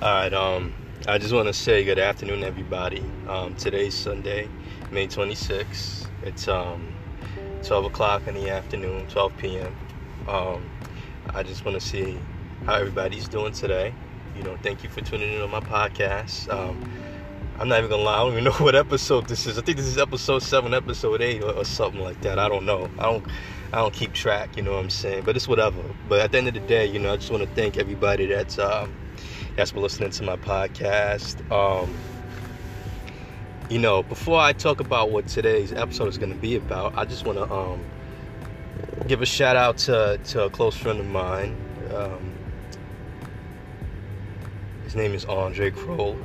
All right. Um, I just want to say good afternoon, everybody. Um, today's Sunday, May 26th. It's um 12 o'clock in the afternoon, 12 p.m. Um, I just want to see how everybody's doing today. You know, thank you for tuning in on my podcast. Um, I'm not even gonna lie, I don't even know what episode this is. I think this is episode seven, episode eight, or, or something like that. I don't know. I don't. I don't keep track. You know what I'm saying? But it's whatever. But at the end of the day, you know, I just want to thank everybody that's um, that's been listening to my podcast. Um, you know, before I talk about what today's episode is going to be about, I just want to um, give a shout out to, to a close friend of mine. Um, his name is Andre Kroll.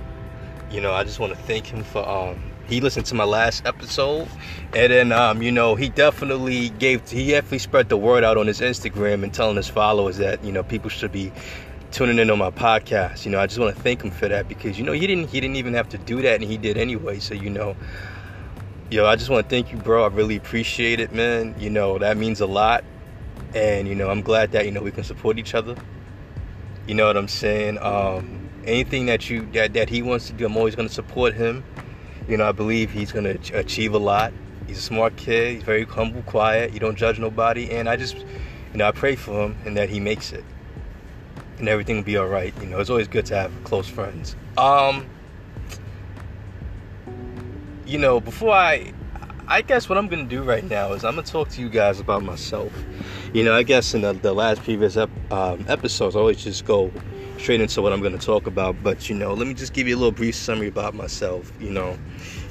You know, I just want to thank him for um, he listened to my last episode, and then um, you know he definitely gave he definitely spread the word out on his Instagram and telling his followers that you know people should be tuning in on my podcast. You know, I just want to thank him for that because you know he didn't he didn't even have to do that and he did anyway. So you know, yo, I just want to thank you, bro. I really appreciate it, man. You know that means a lot, and you know I'm glad that you know we can support each other. You know what I'm saying? Um, anything that you that that he wants to do, I'm always going to support him. You know, I believe he's going to achieve a lot. He's a smart kid. He's very humble, quiet. You don't judge nobody, and I just, you know, I pray for him and that he makes it and everything will be all right. You know, it's always good to have close friends. Um, you know, before I, I guess what I'm gonna do right now is I'm gonna talk to you guys about myself. You know, I guess in the, the last previous ep, um, episodes, I always just go straight into what I'm gonna talk about. But you know, let me just give you a little brief summary about myself. You know,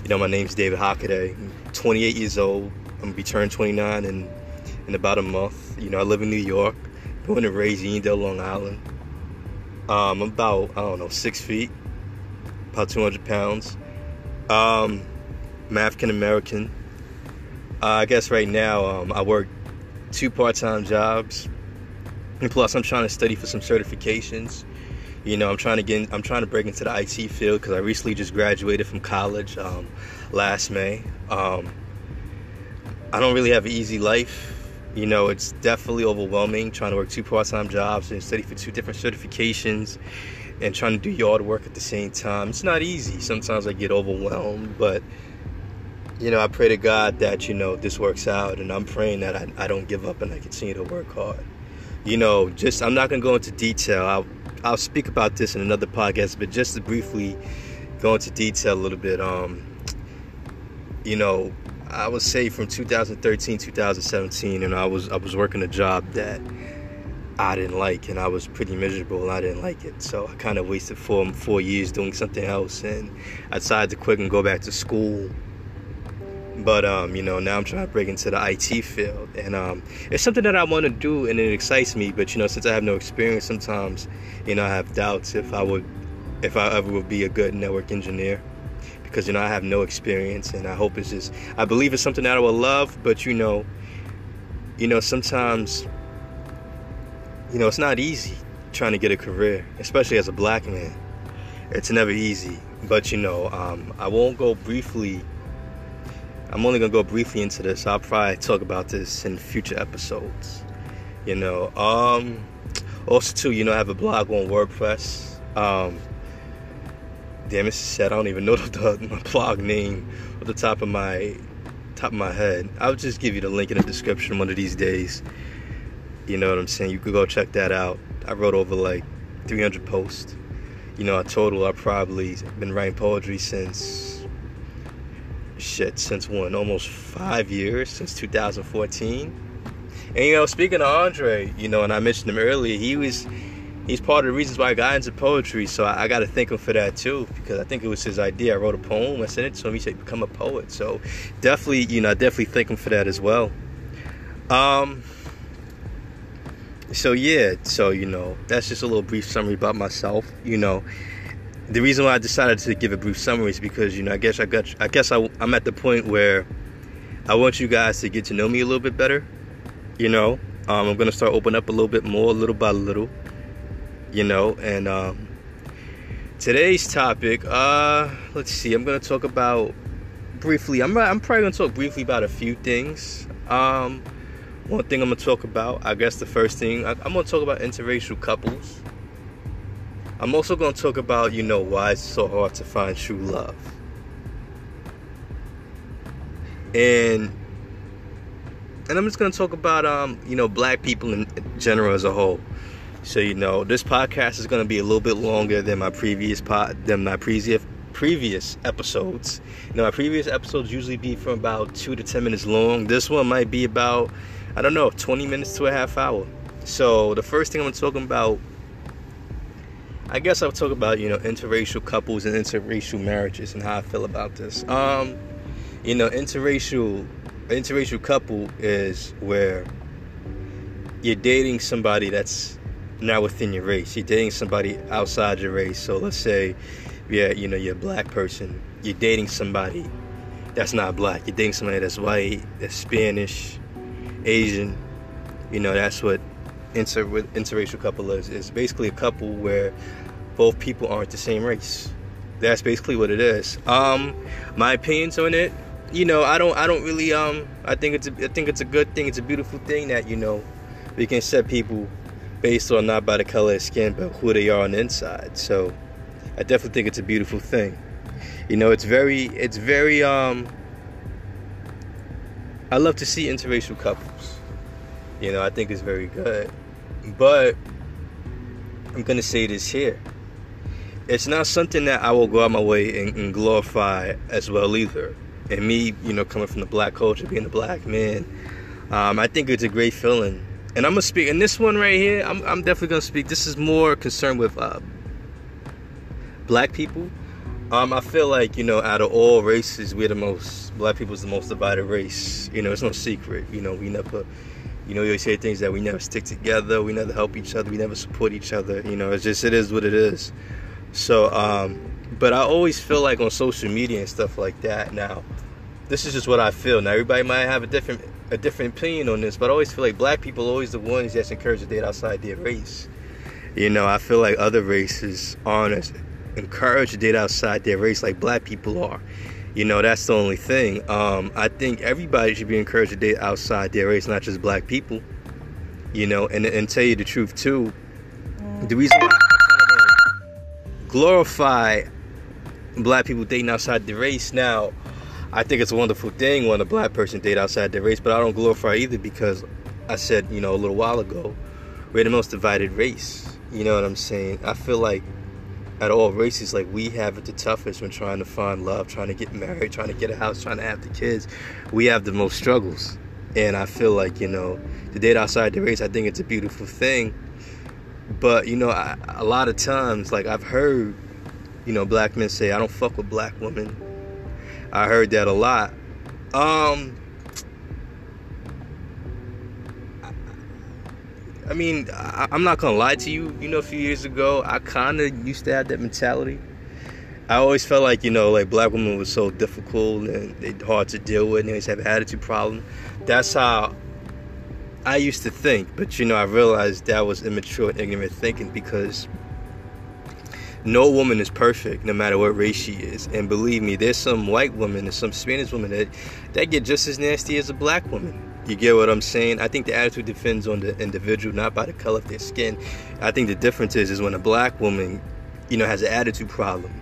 you know, my name's David Hockaday. I'm 28 years old. I'm gonna be turned 29 in in about a month. You know, I live in New York. Born and raised in Edendale, Long Island. Um, I'm about, I don't know, six feet, about 200 pounds. Um, I'm African American. Uh, I guess right now um, I work two part time jobs. And plus, I'm trying to study for some certifications. You know, I'm trying to get, in, I'm trying to break into the IT field because I recently just graduated from college um, last May. Um, I don't really have an easy life you know, it's definitely overwhelming trying to work two part-time jobs and study for two different certifications and trying to do yard work at the same time. It's not easy. Sometimes I get overwhelmed, but you know, I pray to God that you know this works out, and I'm praying that I, I don't give up and I continue to work hard. You know, just I'm not gonna go into detail. I'll I'll speak about this in another podcast, but just to briefly go into detail a little bit. Um, you know, I would say from 2013 2017 and I was I was working a job that I didn't like and I was pretty miserable and I didn't like it. So I kind of wasted four four years doing something else and I decided to quit and go back to school. But um, you know now I'm trying to break into the IT field and um, it's something that I want to do and it excites me but you know since I have no experience sometimes you know I have doubts if I would if I ever would be a good network engineer because you know I have no experience and I hope it's just I believe it's something that I will love but you know you know sometimes you know it's not easy trying to get a career especially as a black man. It's never easy but you know um, I won't go briefly I'm only gonna go briefly into this. I'll probably talk about this in future episodes you know um also too you know I have a blog on WordPress um damn it said I don't even know the, the my blog name off the top of my top of my head. I'll just give you the link in the description one of these days. You know what I'm saying? You could go check that out. I wrote over like 300 posts. You know, a total I probably been writing poetry since shit since when? Almost five years since 2014. And you know, speaking of Andre, you know, and I mentioned him earlier, he was he's part of the reasons why I got into poetry. So I, I got to thank him for that too, because I think it was his idea. I wrote a poem, I sent it to him. He said, "Become a poet." So definitely, you know, I definitely thank him for that as well. Um. So yeah, so you know, that's just a little brief summary about myself. You know, the reason why I decided to give a brief summary is because you know, I guess I got, I guess I, I'm at the point where I want you guys to get to know me a little bit better. You know, um, I'm gonna start opening up a little bit more, little by little you know and um, today's topic uh let's see i'm gonna talk about briefly i'm, I'm probably gonna talk briefly about a few things um one thing i'm gonna talk about i guess the first thing I, am gonna talk about interracial couples I'm also to talk about, you know, why it's so hard to find true love. And and I'm just to talk about um, you know, black people in general as a whole. So, you know, this podcast is going to be a little bit longer than my previous pod than my previous previous episodes. You know, my previous episodes usually be from about 2 to 10 minutes long. This one might be about I don't know, 20 minutes to a half hour. So, the first thing I'm talking about I guess I'll talk about you know interracial couples and interracial marriages and how I feel about this. Um, you know, interracial interracial couple is where you're dating somebody that's not within your race. You're dating somebody outside your race. So let's say, yeah, you know, you're a black person. You're dating somebody that's not black. You're dating somebody that's white, that's Spanish, Asian. You know, that's what inter interracial couple is. It's basically a couple where both people aren't the same race. That's basically what it is. Um, my opinions on it, you know, I don't, I don't really, um, I think it's, a, I think it's a good thing. It's a beautiful thing that you know, we can set people based on not by the color of skin, but who they are on the inside. So, I definitely think it's a beautiful thing. You know, it's very, it's very, um, I love to see interracial couples. You know, I think it's very good. But I'm gonna say this here it's not something that I will go out my way and, and, glorify as well either. And me, you know, coming from the black culture, being a black man, um, I think it's a great feeling. And I'm gonna speak. And this one right here, I'm, I'm definitely gonna speak. This is more concerned with uh, black people. Um, I feel like you know, out of all races, we're the most black people is the most divided race. You know, it's no secret. You know, we never. You know, you always say things that we never stick together, we never help each other, we never support each other. You know, it's just it is what it is. So, um, but I always feel like on social media and stuff like that. Now, this is just what I feel. Now, everybody might have a different a different opinion on this, but I always feel like black people are always the ones that's encouraged to date outside their race. You know, I feel like other races aren't as encouraged to date outside their race like black people are. You know, that's the only thing. Um, I think everybody should be encouraged to date outside their race, not just black people. You know, and and tell you the truth too. The reason why I glorify black people dating outside the race. Now, I think it's a wonderful thing when a black person date outside their race, but I don't glorify either because I said, you know, a little while ago, we're the most divided race. You know what I'm saying? I feel like at all races, like we have it the toughest when trying to find love, trying to get married, trying to get a house, trying to have the kids. We have the most struggles. And I feel like, you know, to date outside the race, I think it's a beautiful thing but you know, I, a lot of times, like I've heard, you know, black men say, "I don't fuck with black women." I heard that a lot. Um, I mean, I, am not gonna lie to you. You know, a few years ago, I kind of used to have that mentality. I always felt like you know, like black women was so difficult and they hard to deal with, and they always have attitude problem. That's how I used to think, but you know, I realized that was immature and ignorant thinking because no woman is perfect, no matter what race she is. And believe me, there's some white women and some Spanish women that, that get just as nasty as a black woman. You get what I'm saying? I think the attitude depends on the individual, not by the color of their skin. I think the difference is, is when a black woman, you know, has an attitude problem.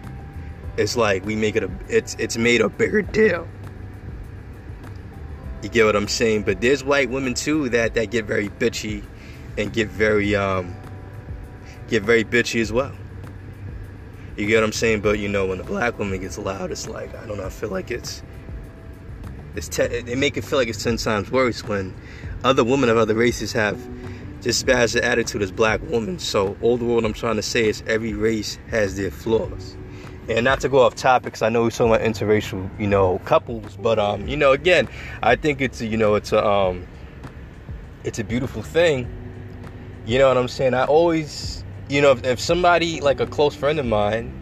It's like we make it a, it's it's made a bigger deal. You get what I'm saying? But there's white women too that that get very bitchy and get very um get very bitchy as well. You get what I'm saying? But you know, when the black woman gets loud, it's like I don't know. I feel like it's it's te- they make it feel like it's ten times worse when other women of other races have just as bad an attitude as black women. So all the world I'm trying to say is every race has their flaws and not to go off topics, I know we're talking about interracial, you know, couples, but um, you know, again, I think it's you know, it's a um, it's a beautiful thing. You know what I'm saying? I always, you know, if, if somebody like a close friend of mine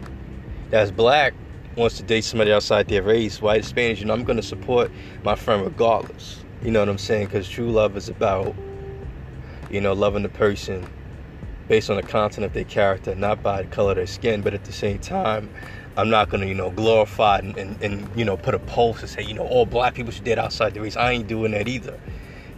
that's black wants to date somebody outside their race, white, Spanish, you know, I'm gonna support my friend regardless. You know what I'm saying? Because true love is about, you know, loving the person based on the content of their character, not by the color of their skin, but at the same time, I'm not gonna, you know, glorify and, and, and, you know put a post and say, you know, all black people should date outside the race. I ain't doing that either.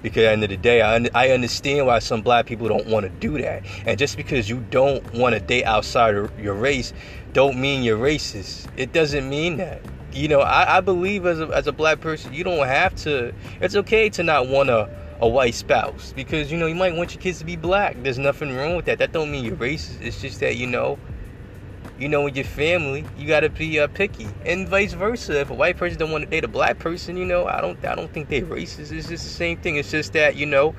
Because at the end of the day, I, I understand why some black people don't want to do that. And just because you don't want to date outside of your race, don't mean you're racist. It doesn't mean that. You know, I, I believe as a, as a black person, you don't have to. It's okay to not want a, a white spouse because you know you might want your kids to be black. There's nothing wrong with that. That don't mean you're racist. It's just that you know you know, in your family, you gotta be uh, picky, and vice versa. If a white person don't want to date a black person, you know, I don't, I don't think they're racist. It's just the same thing. It's just that you know,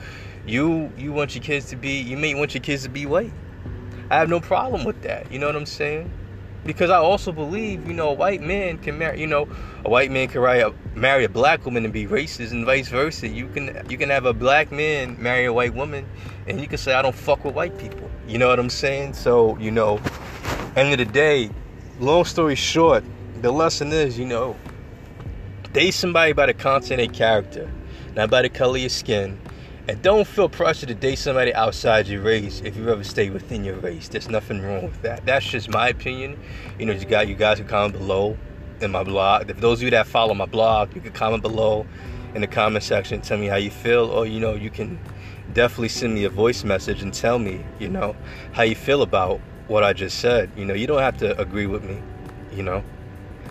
you you want your kids to be, you may want your kids to be white. I have no problem with that. You know what I'm saying? Because I also believe, you know, a white man can marry, you know, a white man can a, marry a black woman and be racist, and vice versa. You can you can have a black man marry a white woman, and you can say I don't fuck with white people. You know what I'm saying? So you know, end of the day, long story short, the lesson is, you know, date somebody by the content and character, not by the color of your skin. And don't feel pressure to date somebody outside your race if you ever stay within your race. There's nothing wrong with that. That's just my opinion. You know, you got you guys can comment below in my blog. If those of you that follow my blog, you can comment below in the comment section, tell me how you feel, or you know, you can definitely send me a voice message and tell me, you know, how you feel about what I just said. You know, you don't have to agree with me. You know,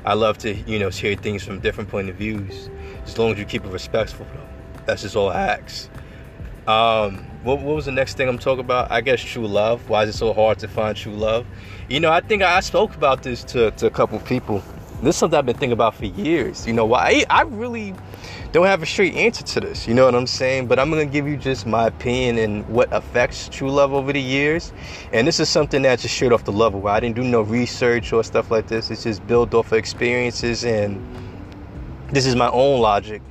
I love to you know hear things from different point of views, as long as you keep it respectful. Though. That's just all ask. Um, what, what was the next thing I'm talking about? I guess true love. Why is it so hard to find true love? You know, I think I spoke about this to, to a couple people. This is something I've been thinking about for years. You know, why I, I really don't have a straight answer to this. You know what I'm saying? But I'm gonna give you just my opinion and what affects true love over the years. And this is something that's just straight off the level I didn't do no research or stuff like this. It's just built off of experiences and this is my own logic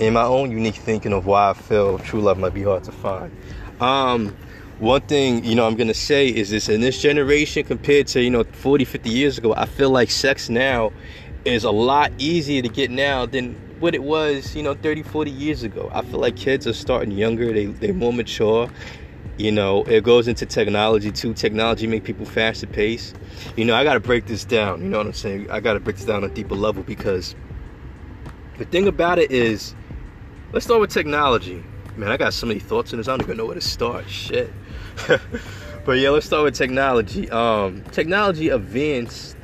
and my own unique thinking of why I feel true love might be hard to find. Um, one thing you know i'm gonna say is this in this generation compared to you know 40 50 years ago i feel like sex now is a lot easier to get now than what it was, you know, 30, 40 years ago. I feel like kids are starting younger, they, they're more mature. You know, it goes into technology too. Technology make people faster pace. You know, I gotta break this down. You know what I'm saying? I gotta break this down on a deeper level because the thing about it is, let's start with technology. Man, I got so many thoughts in this. I don't even know where to start. Shit. but yeah, let's start with technology. Um, technology advanced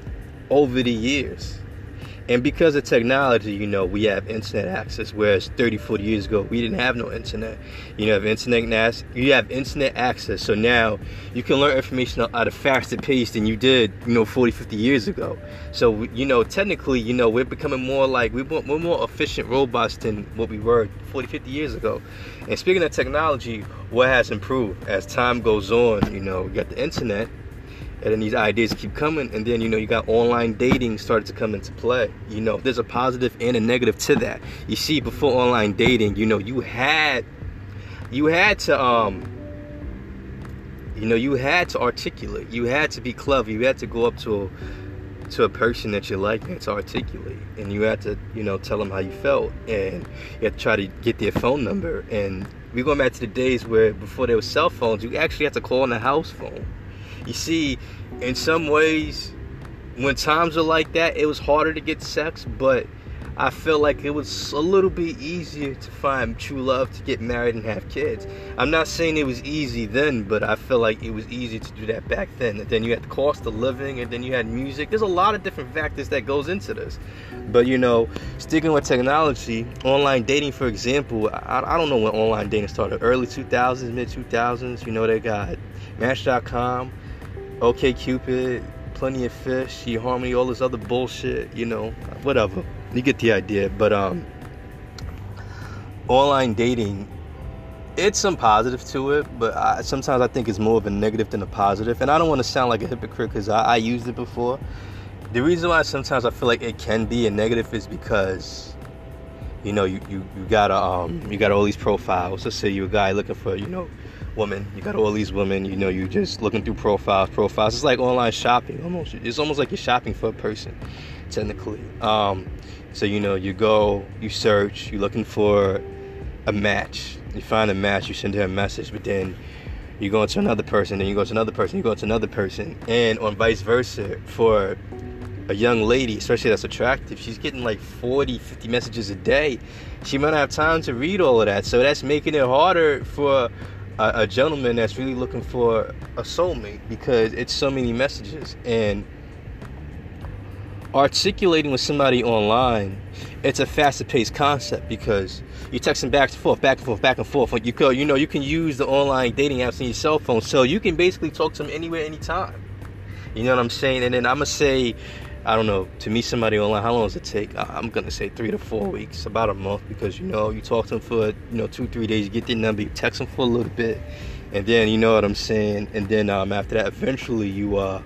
over the years and because of technology, you know, we have internet access, whereas 30, 40 years ago, we didn't have no internet. You know, have internet you have internet access, so now you can learn information at a faster pace than you did, you know, 40, 50 years ago. So, you know, technically, you know, we're becoming more like, we're more, efficient robots than what we were 40, 50 years ago. And speaking of technology, what has improved as time goes on, you know, you got the internet, and then these ideas keep coming and then you know you got online dating started to come into play. You know there's a positive and a negative to that. You see before online dating you know you had you had to um you know you had to articulate. You had to be clever. You had to go up to a to a person that you like to articulate. And you had to you know tell them how you felt. And you had to try to get their phone number. And we're going back to the days where before there was cell phones you actually had to call on the house phone you see, in some ways, when times are like that, it was harder to get sex, but I feel like it was a little bit easier to find true love, to get married and have kids. I'm not saying it was easy then, but I feel like it was easy to do that back then. And then you had the cost of living, and then you had music. There's a lot of different factors that goes into this. But you know, sticking with technology, online dating, for example, I, I don't know when online dating started. Early 2000s, mid 2000s. You know, they got Match.com OK Cupid, Plenty of Fish, eHarmony, all this other bullshit, you know, whatever. You get the idea. But um, online dating, it's some positive to it, but I, sometimes I think it's more of a negative than a positive. And I don't want to sound like a hypocrite because I, I used it before. The reason why sometimes I feel like it can be a negative is because you know you, you, you got to um you got all these profiles. Let's say you're a guy looking for you know woman. You got all these women. You know, you're just looking through profiles, profiles. It's like online shopping almost. It's almost like you're shopping for a person, technically. Um, so you know, you go, you search, you're looking for a match. You find a match, you send her a message, but then you go to another person, then you go to another person, you go to another person, and on vice versa for a young lady, especially that's attractive, she's getting like 40, 50 messages a day. She might not have time to read all of that. So that's making it harder for a, a gentleman that's really looking for a soulmate because it's so many messages. And articulating with somebody online, it's a faster paced concept because you're texting back and forth, back and forth, back and forth. Like you could, you know, you can use the online dating apps on your cell phone, so you can basically talk to them anywhere, anytime. You know what I'm saying? And then I'm gonna say, I don't know, to meet somebody online, how long does it take? I'm gonna say three to four weeks, about a month, because you know, you talk to them for you know two, three days, you get their number, you text them for a little bit, and then you know what I'm saying, and then um, after that, eventually you uh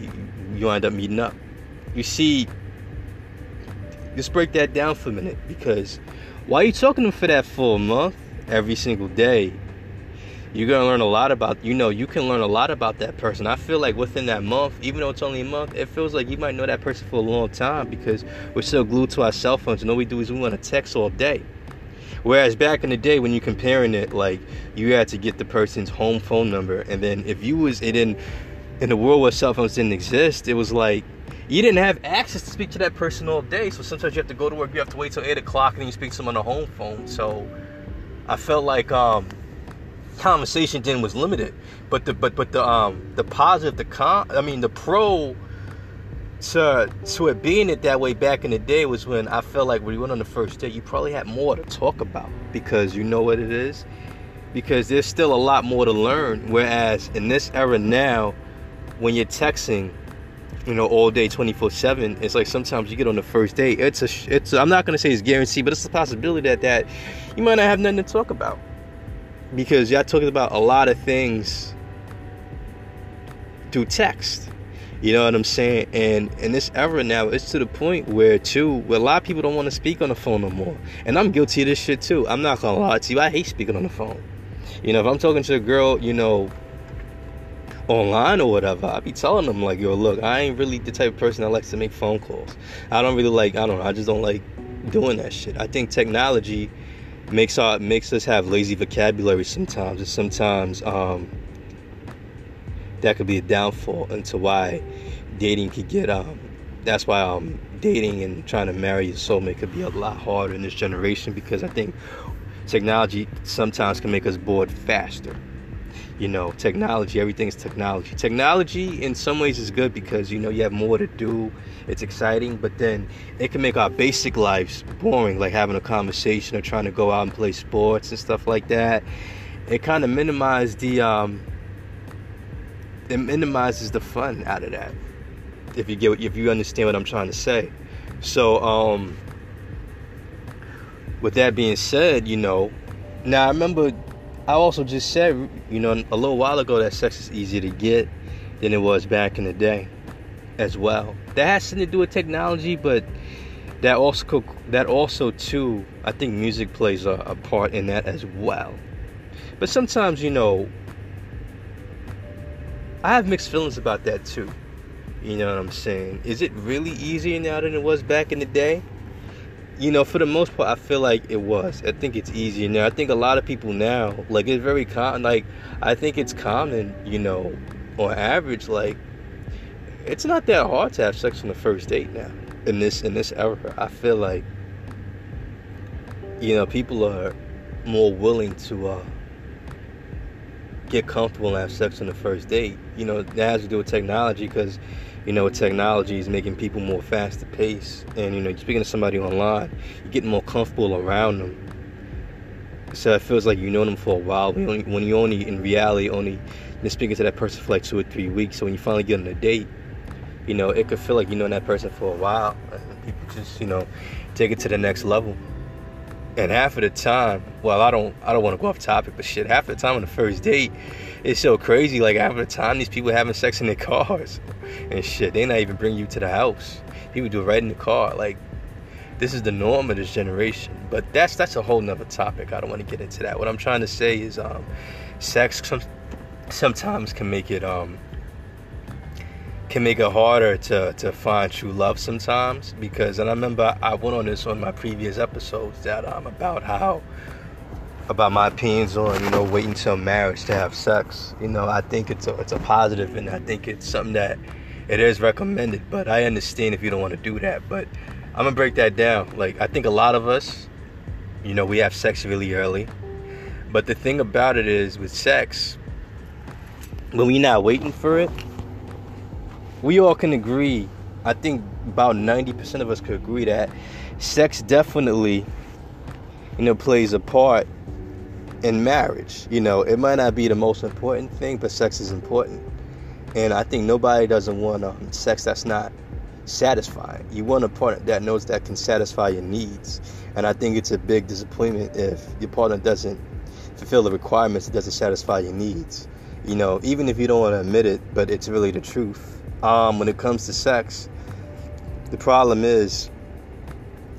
you, you end up meeting up. You see, let's break that down for a minute because why are you talking to them for that full month every single day? You're gonna learn a lot about you know you can learn a lot about that person. I feel like within that month, even though it's only a month, it feels like you might know that person for a long time because we're so glued to our cell phones and all we do is we want to text all day. Whereas back in the day when you're comparing it, like you had to get the person's home phone number, and then if you was it in in the world where cell phones didn't exist, it was like you didn't have access to speak to that person all day. So sometimes you have to go to work, you have to wait till eight o'clock, and then you speak to them on the home phone. So I felt like um, conversation then was limited. But the but but the um the positive, the con, I mean the pro to to it being it that way back in the day was when I felt like when you went on the first date, you probably had more to talk about because you know what it is. Because there's still a lot more to learn. Whereas in this era now, when you're texting you know, all day, 24 7. It's like sometimes you get on the first date. It's a, it's, a, I'm not to say it's guaranteed, but it's a possibility that, that you might not have nothing to talk about. Because y'all talking about a lot of things through text. You know what I'm saying? And in this era now, it's to the point where, too, where a lot of people don't want to speak on the phone no more. And I'm guilty of this shit, too. I'm not to lie to you. I hate speaking on the phone. You know, if I'm talking to a girl, you know, online or whatever, I be telling them like, yo, look, I ain't really the type of person that likes to make phone calls. I don't really like, I don't know, I just don't like doing that shit. I think technology makes our makes us have lazy vocabulary sometimes, and sometimes um, that could be a downfall into why dating could get um. That's why um dating and trying to marry your soulmate could be a lot harder in this generation because I think technology sometimes can make us bored faster you know technology everything's technology. Technology in some ways is good because you know you have more to do. It's exciting but then it can make our basic lives boring like having a conversation or trying to go out and play sports and stuff like that. It kind of minimizes the um it minimizes the fun out of that if you get if you understand what i'm trying to say. So um with that being said you know now i remember I also just said, you know, a little while ago that sex is easier to get than it was back in the day, as well. That has something to do with technology, but that also that also too, I think music plays a, a part in that as well. But sometimes, you know, I have mixed feelings about that too. You know what I'm saying? Is it really easier now than it was back in the day? You know, for the most part, I feel like it was. I think it's easier now. I think a lot of people now, like, it's very common. Like, I think it's common, you know, on average, like, it's not that hard to have sex on the first date now. In this in this era, I feel like, you know, people are more willing to uh, get comfortable and have sex on the first date. You know, that has to do with technology because you know, technology is making people more faster paced. And, you know, you're speaking to somebody online, you're getting more comfortable around them. So it feels like you know them for a while. When you only, when you only in reality, only been speaking to that person for like two or three weeks. So when you finally get on a date, you know, it could feel like you know that person for a while. And people just, you know, take it to the next level. And half of the time, well, I don't, I don't want to go off topic, but shit, half of the time on the first date, it's so crazy. Like half the time, these people having sex in their cars and shit. They not even bring you to the house. People do it right in the car. Like this is the norm of this generation. But that's that's a whole nother topic. I don't want to get into that. What I'm trying to say is, um, sex some, sometimes can make it um, can make it harder to, to find true love sometimes because and I remember I went on this on my previous episodes that um about how about my opinions on you know waiting till marriage to have sex you know I think it's a it's a positive and I think it's something that it is recommended, but I understand if you don't want to do that. But I'm gonna break that down. Like I think a lot of us, you know, we have sex really early. But the thing about it is with sex, when we're not waiting for it, we all can agree. I think about 90% of us could agree that sex definitely, you know, plays a part in marriage. You know, it might not be the most important thing, but sex is important. And I think nobody doesn't want um, sex that's not satisfying. You want a partner that knows that can satisfy your needs. And I think it's a big disappointment if your partner doesn't fulfill the requirements, it doesn't satisfy your needs. You know, even if you don't want to admit it, but it's really the truth. Um, when it comes to sex, the problem is,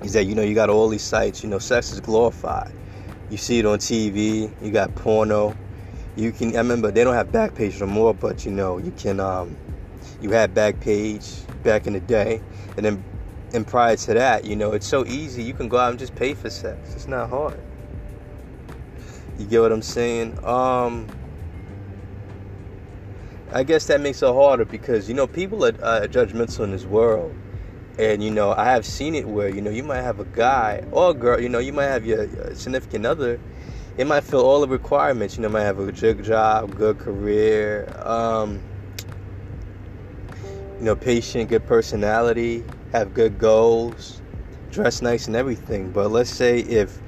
is that you know you got all these sites. You know, sex is glorified. You see it on TV. You got porno. You can. I remember they don't have Backpage no more, but you know you can. Um, you had Backpage back in the day, and then and prior to that, you know, it's so easy. You can go out and just pay for sex. It's not hard. You get what I'm saying? Um, I guess that makes it harder because you know people are uh, judgmental in this world, and you know I have seen it where you know you might have a guy or a girl, you know you might have your significant other, it might fill all the requirements. You know, might have a good job, good career, um, you know, patient, good personality, have good goals, dress nice and everything. But let's say if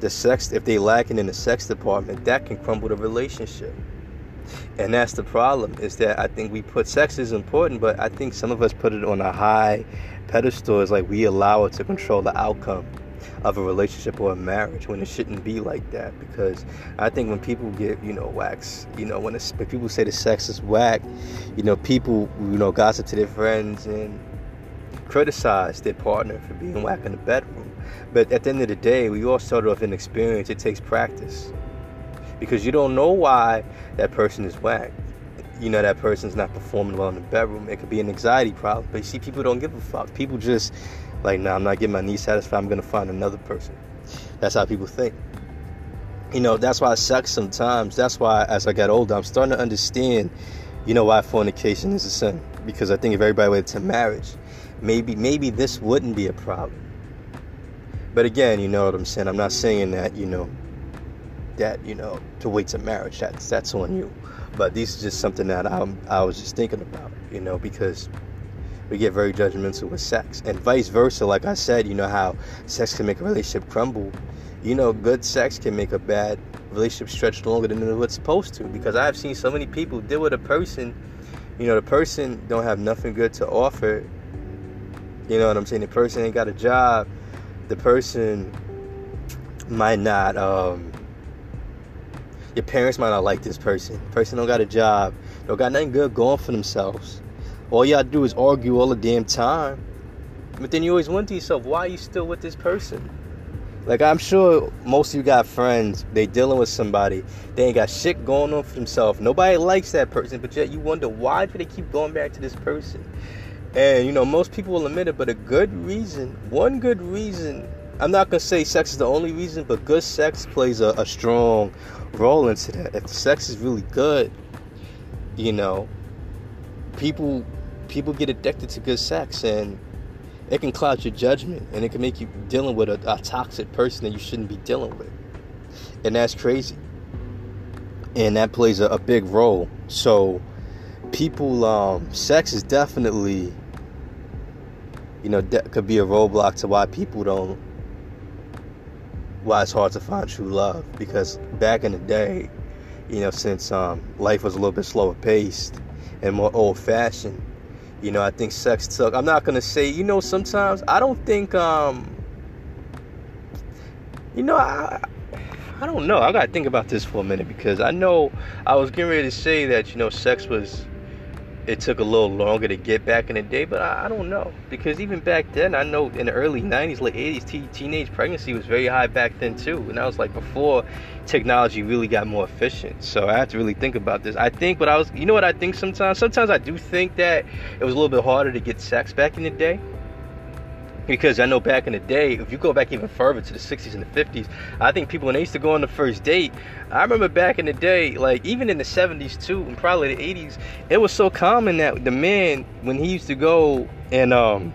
the sex, if they lacking in the sex department, that can crumble the relationship. And that's the problem is that I think we put sex is important, but I think some of us put it on a high pedestal. It's like we allow it to control the outcome of a relationship or a marriage when it shouldn't be like that. Because I think when people get you know wax you know when, when people say the sex is whack you know people you know gossip to their friends and criticize their partner for being whack in the bedroom. But at the end of the day we all started off inexperienced it takes practice because you don't know why that person is whack you know that person's not performing well in the bedroom it could be an anxiety problem but you see people don't give a fuck people just like, nah, I'm not getting my needs satisfied. I'm gonna find another person. That's how people think. You know, that's why it sucks sometimes. That's why, as I got older, I'm starting to understand, you know, why fornication is a sin. Because I think if everybody went to marriage, maybe maybe this wouldn't be a problem. But again, you know what I'm saying. I'm not saying that, you know, that you know to wait to marriage. That's that's on you. But this is just something that I I was just thinking about, you know, because we get very judgmental with sex. And vice versa, like I said, you know how sex can make a relationship crumble. You know, good sex can make a bad relationship stretch longer than it's supposed to. Because I've seen so many people deal with a person, you know, the person don't have nothing good to offer. You know what I'm saying? The person ain't got a job. The person might not um your parents might not like this person. Person don't got a job, don't got nothing good going for themselves. All y'all do is argue all the damn time. But then you always wonder to yourself, why are you still with this person? Like I'm sure most of you got friends, they dealing with somebody, they ain't got shit going on for themselves. Nobody likes that person, but yet you wonder why do they keep going back to this person? And you know, most people will admit it, but a good reason, one good reason, I'm not gonna say sex is the only reason, but good sex plays a, a strong role into that. If the sex is really good, you know, people people get addicted to good sex and it can cloud your judgment and it can make you dealing with a, a toxic person that you shouldn't be dealing with. And that's crazy. And that plays a, a big role. So people um, sex is definitely you know that could be a roadblock to why people don't why it's hard to find true love because back in the day you know since um, life was a little bit slower paced and more old fashioned you know, I think sex took. I'm not gonna say. You know, sometimes I don't think. Um, you know, I. I don't know. I gotta think about this for a minute because I know I was getting ready to say that you know sex was it took a little longer to get back in the day, but I, I, don't know because even back then, I know in the early '90s, late '80s, te- teenage pregnancy was very high back then too, and that was like before technology really got more efficient. So I have to really think about this. I think, but I was, you know what I think sometimes? Sometimes I do think that it was a little bit harder to get sex back in the day. Because I know back in the day, if you go back even further to the 60s and the 50s, I think people when they used to go on the first date, I remember back in the day, like even in the 70s too, and probably the 80s, it was so common that the man when he used to go and um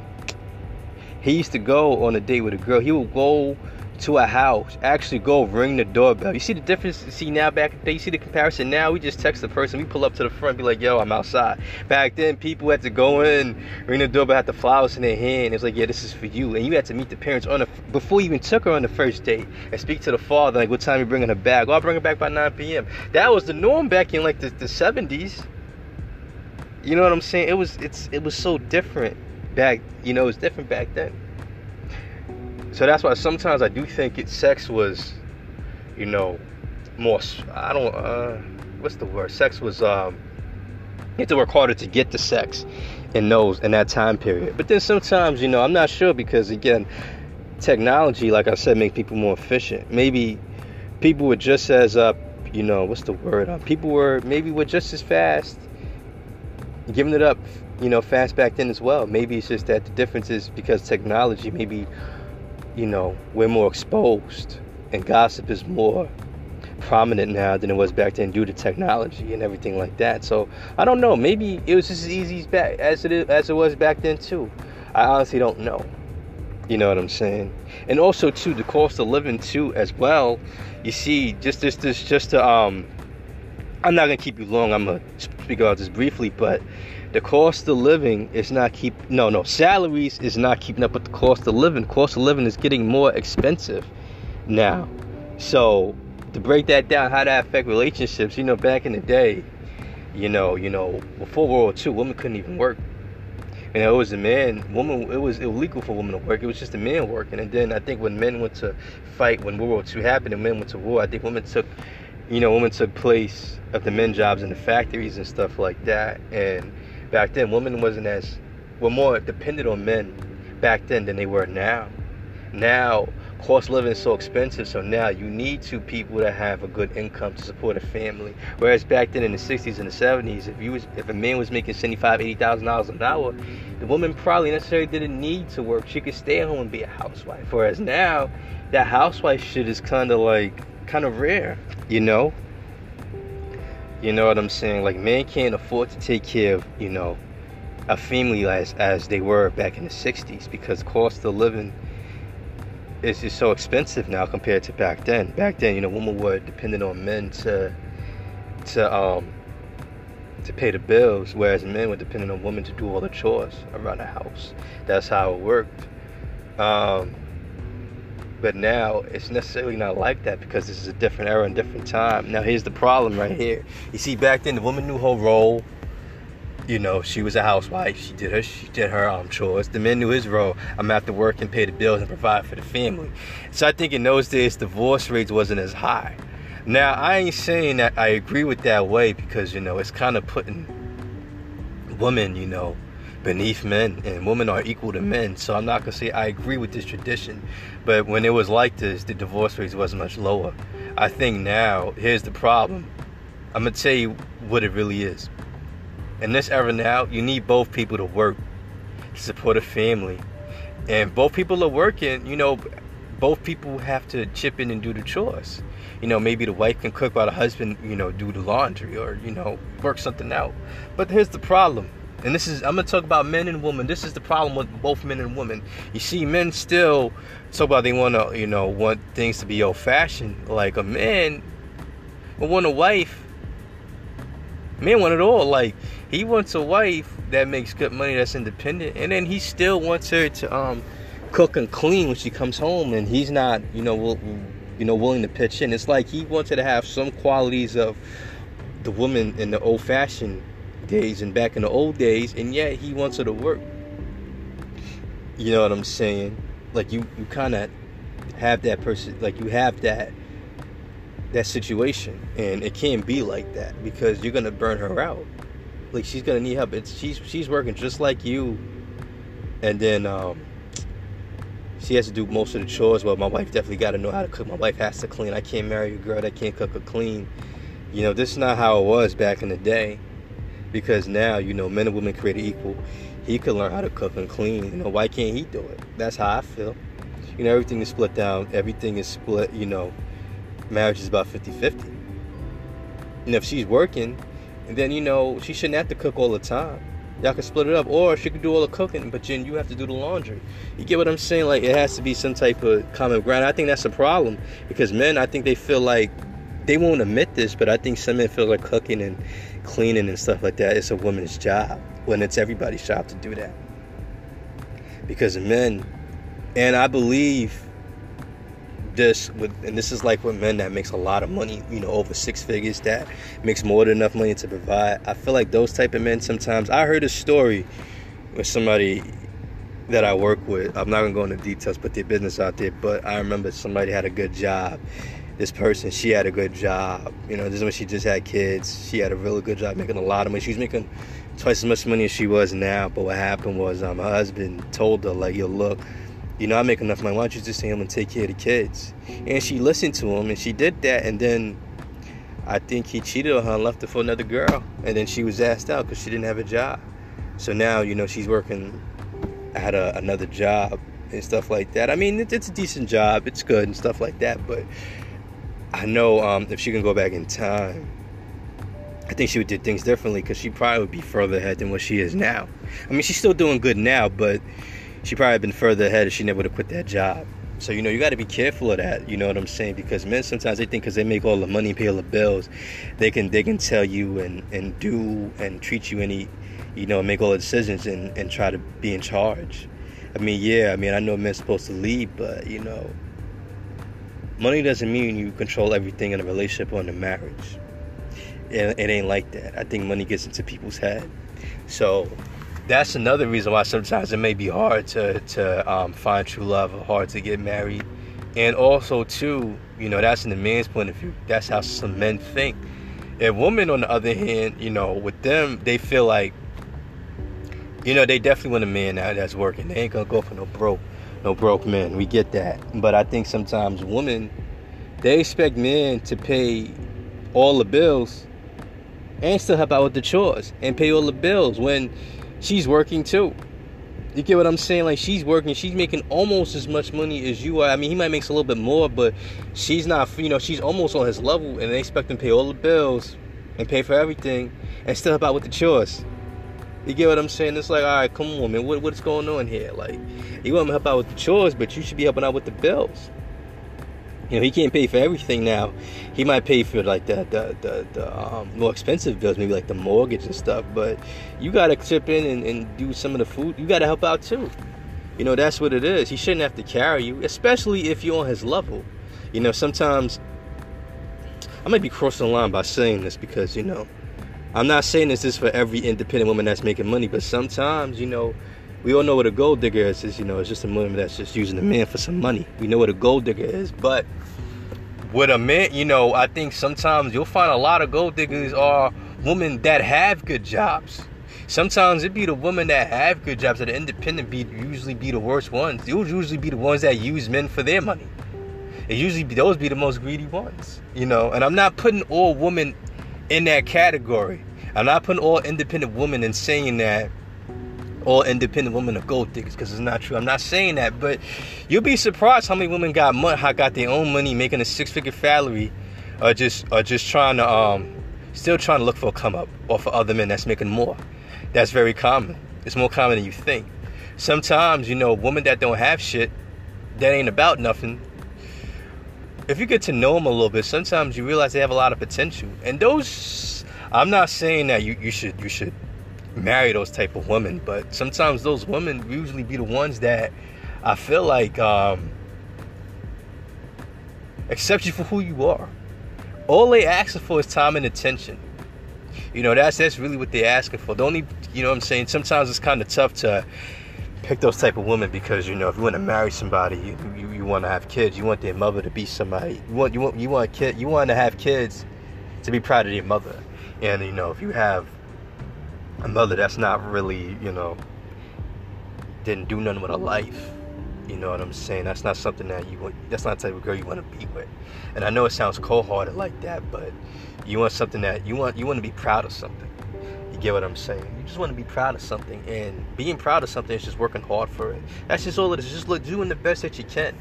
he used to go on a date with a girl, he would go to a house, actually go ring the doorbell. You see the difference? See now back then, you see the comparison. Now we just text the person, we pull up to the front, be like, "Yo, I'm outside." Back then, people had to go in, ring the doorbell, had the flowers in their hand. It's like, "Yeah, this is for you," and you had to meet the parents on the before you even took her on the first date and speak to the father, like, "What time you bringing her back?" Oh, I'll bring her back by 9 p.m. That was the norm back in like the, the 70s. You know what I'm saying? It was it's it was so different back. You know, it was different back then so that's why sometimes I do think it sex was, you know, more. I don't. Uh, what's the word? Sex was. Um, you have to work harder to get the sex in those in that time period. But then sometimes, you know, I'm not sure because again, technology, like I said, makes people more efficient. Maybe people were just as up. You know, what's the word? Uh, people were maybe were just as fast giving it up. You know, fast back then as well. Maybe it's just that the difference is because technology maybe you know, we're more exposed and gossip is more prominent now than it was back then due to technology and everything like that. So I don't know. Maybe it was just as easy as back as as it was back then too. I honestly don't know. You know what I'm saying? And also too, the cost of living too as well. You see, just this this just to um, I'm not gonna keep you long. I'm gonna speak about this briefly, but the cost of living is not keep no no salaries is not keeping up with the cost of living. Cost of living is getting more expensive now. So to break that down how that affect relationships you know back in the day you know you know before world war ii women couldn't even work. You know it was a man woman it was illegal for women to work. It was just a man working. And then i think when men went to fight when world war ii happened and men went to war i think women took you know women took place of the men jobs in the factories and stuff like that. And back then women wasn't as were more dependent on men back then than they were now. Now cost living is so expensive, so now you need two people that have a good income to support a family. Whereas back then in the 60s and the 70s, if you was if a man was making 75, 80 thousand dollars an hour, the woman probably necessarily didn't need to work. She could stay at home and be a housewife. Whereas now, that housewife shit is kind of like kind of rare, you know. You know what I'm saying? Like men can't afford to take care of, you know, a family as as they were back in the 60s because cost of living is just so expensive now compared to back then. Back then, you know, women were dependent on men to to um to pay the bills, whereas men were dependent on women to do all the chores around the house. That's how it worked. Um, but now it's necessarily not like that because this is a different era and different time. Now here's the problem right here. You see, back then the woman knew her role. You know, she was a housewife. She did her she did her um, chores. The man knew his role. I'm out to work and pay the bills and provide for the family. So I think in those days divorce rates wasn't as high. Now I ain't saying that I agree with that way because you know it's kind of putting women, you know, beneath men and women are equal to men. So I'm not gonna say I agree with this tradition, but when it was like this, the divorce rates was much lower. I think now, here's the problem. I'm gonna tell you what it really is. In this era now, you need both people to work to support a family. And both people are working, you know, both people have to chip in and do the chores. You know, maybe the wife can cook while the husband, you know, do the laundry or, you know, work something out. But here's the problem and this is I'm gonna talk about men and women. This is the problem with both men and women. You see, men still talk about they wanna, you know, want things to be old fashioned. Like a man will want a wife. Men want it all. Like he wants a wife that makes good money, that's independent, and then he still wants her to um cook and clean when she comes home, and he's not, you know, will, you know, willing to pitch in. It's like he wants her to have some qualities of the woman in the old fashioned days and back in the old days, and yet he wants her to work. You know what I'm saying? Like you, you kind of have that person, like you have that that situation, and it can't be like that because you're gonna burn her out. Like she's gonna need help. It's she's she's working just like you, and then um, she has to do most of the chores. Well, my wife definitely got to know how to cook. My wife has to clean. I can't marry a girl that can't cook or clean. You know, this is not how it was back in the day because now you know men and women created equal he could learn how to cook and clean. You know, why can't he do it? That's how I feel. You know, everything is split down. Everything is split. You know, marriage is about 50-50. And if she's working, then you know she shouldn't have to cook all the time. Y'all can split it up, or she could do all the cooking, but then you have to do the laundry. You get what I'm saying? Like it has to be some type of common ground. I think that's a problem because men, I think they feel like they won't admit this, but I think some men feel like cooking and cleaning and stuff like that is a woman's job when it's everybody's job to do that. Because men, and I believe this with and this is like with men that makes a lot of money you know over six figures that makes more than enough money to provide i feel like those type of men sometimes i heard a story with somebody that i work with i'm not gonna go into details put their business out there but i remember somebody had a good job this person she had a good job you know this is when she just had kids she had a really good job making a lot of money she was making twice as much money as she was now but what happened was um, her husband told her like yo look you know, I make enough money. Why don't you just stay home and take care of the kids? And she listened to him and she did that. And then I think he cheated on her and left her for another girl. And then she was asked out because she didn't have a job. So now, you know, she's working at a, another job and stuff like that. I mean, it, it's a decent job. It's good and stuff like that. But I know um, if she can go back in time, I think she would do things differently because she probably would be further ahead than what she is now. I mean, she's still doing good now, but she probably been further ahead if she never would have quit that job. So you know you got to be careful of that. You know what I'm saying? Because men sometimes they think because they make all the money, pay all the bills, they can they can tell you and and do and treat you any, you know, make all the decisions and and try to be in charge. I mean, yeah, I mean I know men's supposed to lead, but you know, money doesn't mean you control everything in a relationship or in a marriage. It, it ain't like that. I think money gets into people's head. So that's another reason why sometimes it may be hard to to um, find true love or hard to get married and also too you know that's in the man's point of view that's how some men think a woman on the other hand you know with them they feel like you know they definitely want a man that's working they ain't gonna go for no broke no broke men we get that but i think sometimes women they expect men to pay all the bills and still help out with the chores and pay all the bills when she's working too. You get what I'm saying? Like she's working, she's making almost as much money as you are. I mean, he might make a little bit more, but she's not. You know, she's almost on his level, and they expect him to pay all the bills and pay for everything, and still help out with the chores. You get what I'm saying? It's like, all right, come on, man, what, what's going on here? Like, you want him to help out with the chores, but you should be helping out with the bills. You know, he can't pay for everything now. He might pay for like the the, the, the um, more expensive bills, maybe like the mortgage and stuff. But you gotta chip in and, and do some of the food. You gotta help out too. You know, that's what it is. He shouldn't have to carry you, especially if you're on his level. You know, sometimes I might be crossing the line by saying this because you know I'm not saying this is for every independent woman that's making money, but sometimes you know we all know what a gold digger is. is you know, it's just a woman that's just using a man for some money. We know what a gold digger is, but with a man, you know, I think sometimes you'll find a lot of gold diggers are women that have good jobs. Sometimes it be the women that have good jobs that are independent be usually be the worst ones. They'll usually be the ones that use men for their money. It usually be those be the most greedy ones, you know. And I'm not putting all women in that category. I'm not putting all independent women and saying that all independent women are gold diggers because it's not true. I'm not saying that, but you'll be surprised how many women got money, how got their own money, making a six-figure salary, or just are just trying to um, still trying to look for a come up or for other men that's making more. That's very common. It's more common than you think. Sometimes, you know, women that don't have shit, that ain't about nothing. If you get to know them a little bit, sometimes you realize they have a lot of potential. And those, I'm not saying that you, you should you should marry those type of women, but sometimes those women usually be the ones that I feel like um, accept you for who you are. All they asking for is time and attention. You know, that's that's really what they're asking for. The only, you know, what I'm saying sometimes it's kind of tough to pick those type of women because you know if you want to marry somebody, you, you, you want to have kids, you want their mother to be somebody. You want you want you want kid you want to have kids to be proud of their mother. And you know if you have a mother that's not really, you know, didn't do nothing with her life. You know what I'm saying? That's not something that you want. That's not the type of girl you want to be with. And I know it sounds cold-hearted like that, but you want something that you want. You want to be proud of something. You get what I'm saying? You just want to be proud of something, and being proud of something is just working hard for it. That's just all it is. Just look, doing the best that you can.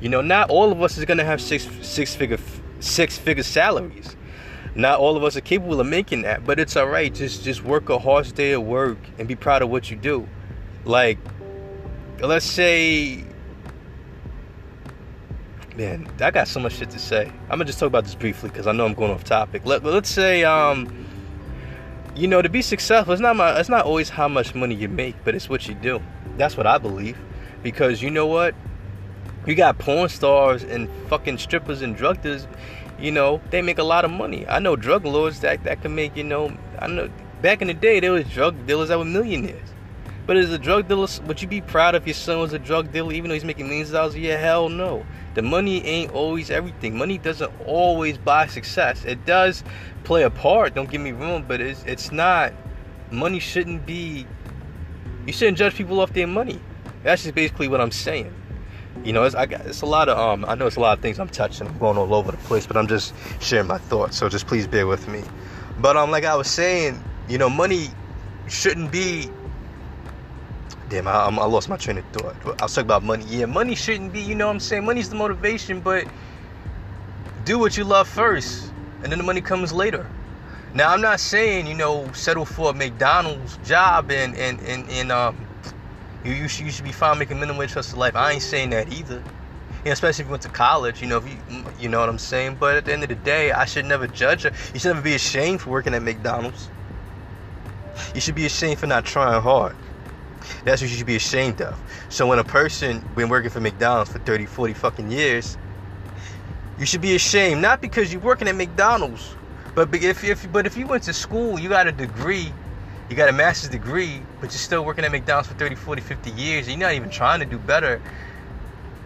You know, not all of us is gonna have six six figure six figure salaries. Not all of us are capable of making that, but it's all right. Just just work a hard day of work and be proud of what you do. Like, let's say man, I got so much shit to say. I'm gonna just talk about this briefly because I know I'm going off topic. Let, let's say, um, you know, to be successful, it's not my, it's not always how much money you make, but it's what you do. That's what I believe. Because you know what, you got porn stars and fucking strippers and drug dealers. You know, they make a lot of money. I know drug lords that that can make. You know, I know back in the day there was drug dealers that were millionaires. But as a drug dealer, would you be proud if your son was a drug dealer, even though he's making millions of dollars a year? Hell no. The money ain't always everything. Money doesn't always buy success. It does play a part. Don't get me wrong, but it's it's not. Money shouldn't be. You shouldn't judge people off their money. That's just basically what I'm saying. You know, it's, I got, it's a lot of um. I know it's a lot of things I'm touching. I'm going all over the place, but I'm just sharing my thoughts. So just please bear with me. But um, like I was saying, you know, money shouldn't be Damn, I, I, lost my train of thought. I was talking about money. Yeah, money shouldn't be, you know what I'm saying? Money's the motivation, but do what you love first, and then the money comes later. Now, I'm not saying, you know, settle for a McDonald's job and, and, and, and um, you, you, should, you should be fine making minimum wage trust of life. I ain't saying that either. You know, especially if you went to college, you know, if you, you know what I'm saying. But at the end of the day, I should never judge her. You should never be ashamed for working at McDonald's. You should be ashamed for not trying hard. That's what you should be ashamed of. So when a person been working for McDonald's for 30, 40 fucking years, you should be ashamed. Not because you're working at McDonald's, but if, if but if you went to school, you got a degree, you got a master's degree, but you're still working at McDonald's for 30, 40, 50 years, and you're not even trying to do better.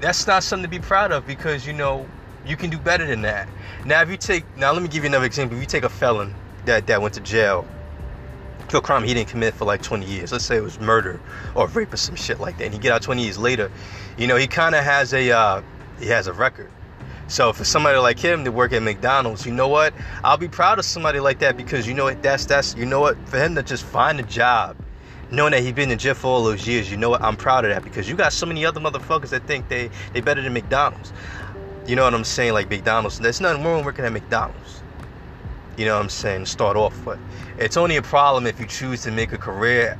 That's not something to be proud of because you know you can do better than that. Now if you take now let me give you another example. If you take a felon that, that went to jail to a crime he didn't commit for like 20 years. Let's say it was murder or rape or some shit like that. And he get out 20 years later. You know, he kind of has a uh, he has a record. So for somebody like him to work at McDonald's, you know what? I'll be proud of somebody like that because you know what? That's that's you know what? For him to just find a job, knowing that he's been in jail for all those years, you know what? I'm proud of that because you got so many other motherfuckers that think they they better than McDonald's. You know what I'm saying? Like McDonald's. There's nothing wrong working at McDonald's. You know what I'm saying? Start off, but it's only a problem if you choose to make a career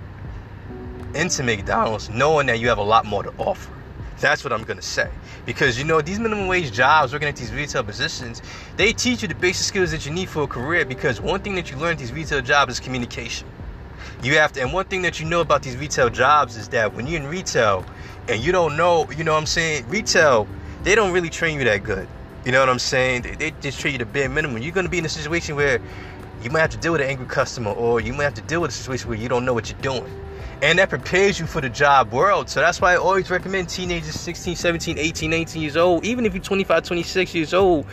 into McDonald's knowing that you have a lot more to offer. That's what I'm gonna say. Because you know, these minimum wage jobs, working at these retail positions, they teach you the basic skills that you need for a career because one thing that you learn at these retail jobs is communication. You have to, and one thing that you know about these retail jobs is that when you're in retail and you don't know, you know what I'm saying, retail, they don't really train you that good. You know what I'm saying? They, they just treat you the bare minimum. You're gonna be in a situation where you might have to deal with an angry customer, or you might have to deal with a situation where you don't know what you're doing. And that prepares you for the job world. So that's why I always recommend teenagers 16, 17, 18, 19 years old, even if you're 25, 26 years old,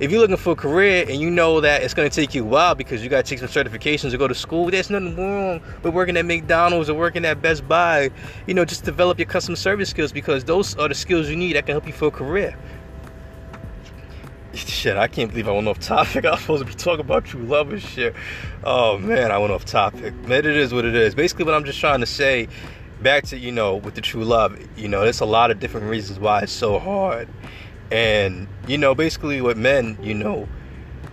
if you're looking for a career and you know that it's going to take you a while because you got to take some certifications or go to school, there's nothing wrong with working at McDonald's or working at Best Buy. You know, just develop your customer service skills because those are the skills you need that can help you for a career. Shit, I can't believe I went off topic. I was supposed to be talking about true love and shit. Oh man, I went off topic. Man, it is what it is. Basically, what I'm just trying to say, back to you know, with the true love, you know, there's a lot of different reasons why it's so hard. And you know, basically, with men, you know,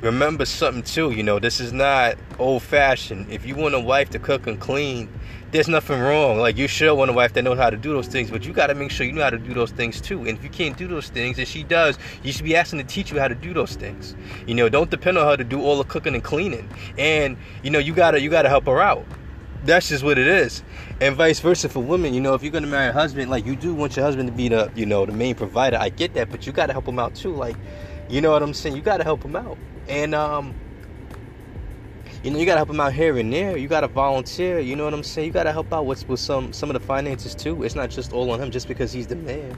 remember something too. You know, this is not old fashioned. If you want a wife to cook and clean, there's nothing wrong. Like you should want a wife that knows how to do those things, but you got to make sure you know how to do those things too. And if you can't do those things, and she does, you should be asking to teach you how to do those things. You know, don't depend on her to do all the cooking and cleaning. And you know, you gotta you gotta help her out. That's just what it is. And vice versa for women. You know, if you're gonna marry a husband, like you do want your husband to be the you know the main provider. I get that, but you gotta help him out too. Like, you know what I'm saying? You gotta help him out. And um you know, you gotta help them out here and there. You gotta volunteer. You know what I'm saying? You gotta help out with with some some of the finances too. It's not just all on him just because he's the man.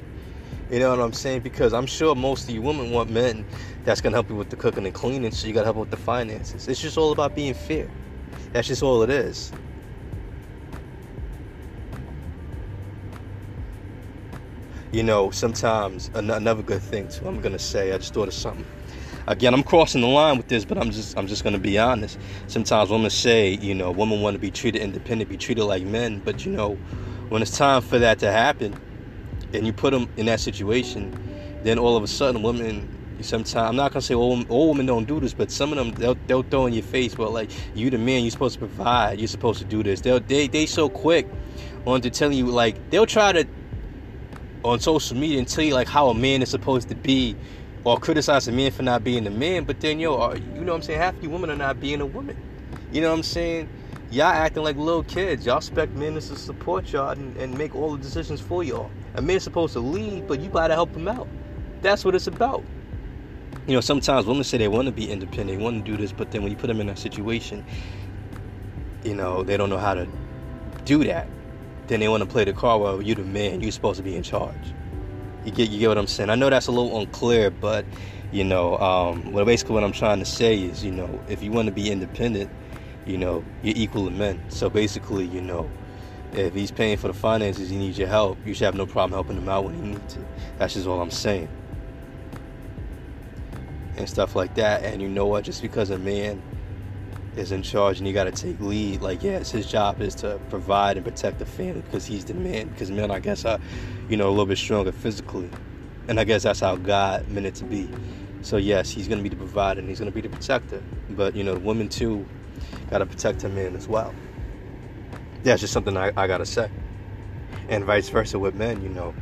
You know what I'm saying? Because I'm sure most of you women want men that's gonna help you with the cooking and cleaning, so you gotta help with the finances. It's just all about being fair. That's just all it is. You know, sometimes another good thing too. I'm gonna say. I just thought of something again, I'm crossing the line with this, but I'm just I'm just gonna be honest. Sometimes women say, you know, women want to be treated independent, be treated like men, but you know, when it's time for that to happen, and you put them in that situation, then all of a sudden, women. Sometimes I'm not gonna say all, all women don't do this, but some of them they'll, they'll throw in your face. Well, like you the man, you're supposed to provide. You're supposed to do this. They'll they they so quick on to telling you like they'll try to on social media and tell you like how a man is supposed to be or criticize a man for not being a man, but then yo, are, you know what I'm saying? Half you women are not being a woman. You know what I'm saying? Y'all acting like little kids. Y'all expect men to support y'all and, and make all the decisions for y'all. A man's supposed to lead, but you gotta help him out. That's what it's about. You know, sometimes women say they want to be independent, they want to do this, but then when you put them in that situation, you know, they don't know how to do that. Then they want to play the card well, you're the man, you're supposed to be in charge. You get you get what I'm saying? I know that's a little unclear, but you know, um, well, basically what I'm trying to say is, you know, if you want to be independent, you know, you're equal to men. So basically, you know, if he's paying for the finances, he needs your help. You should have no problem helping him out when he needs to. That's just all I'm saying. And stuff like that. And you know what? Just because a man is in charge and you got to take lead. Like, yes, his job is to provide and protect the family because he's the man. Because men, I guess, are, you know, a little bit stronger physically. And I guess that's how God meant it to be. So, yes, he's going to be the provider and he's going to be the protector. But, you know, the women, too, got to protect her man as well. That's just something I, I got to say. And vice versa with men, you know.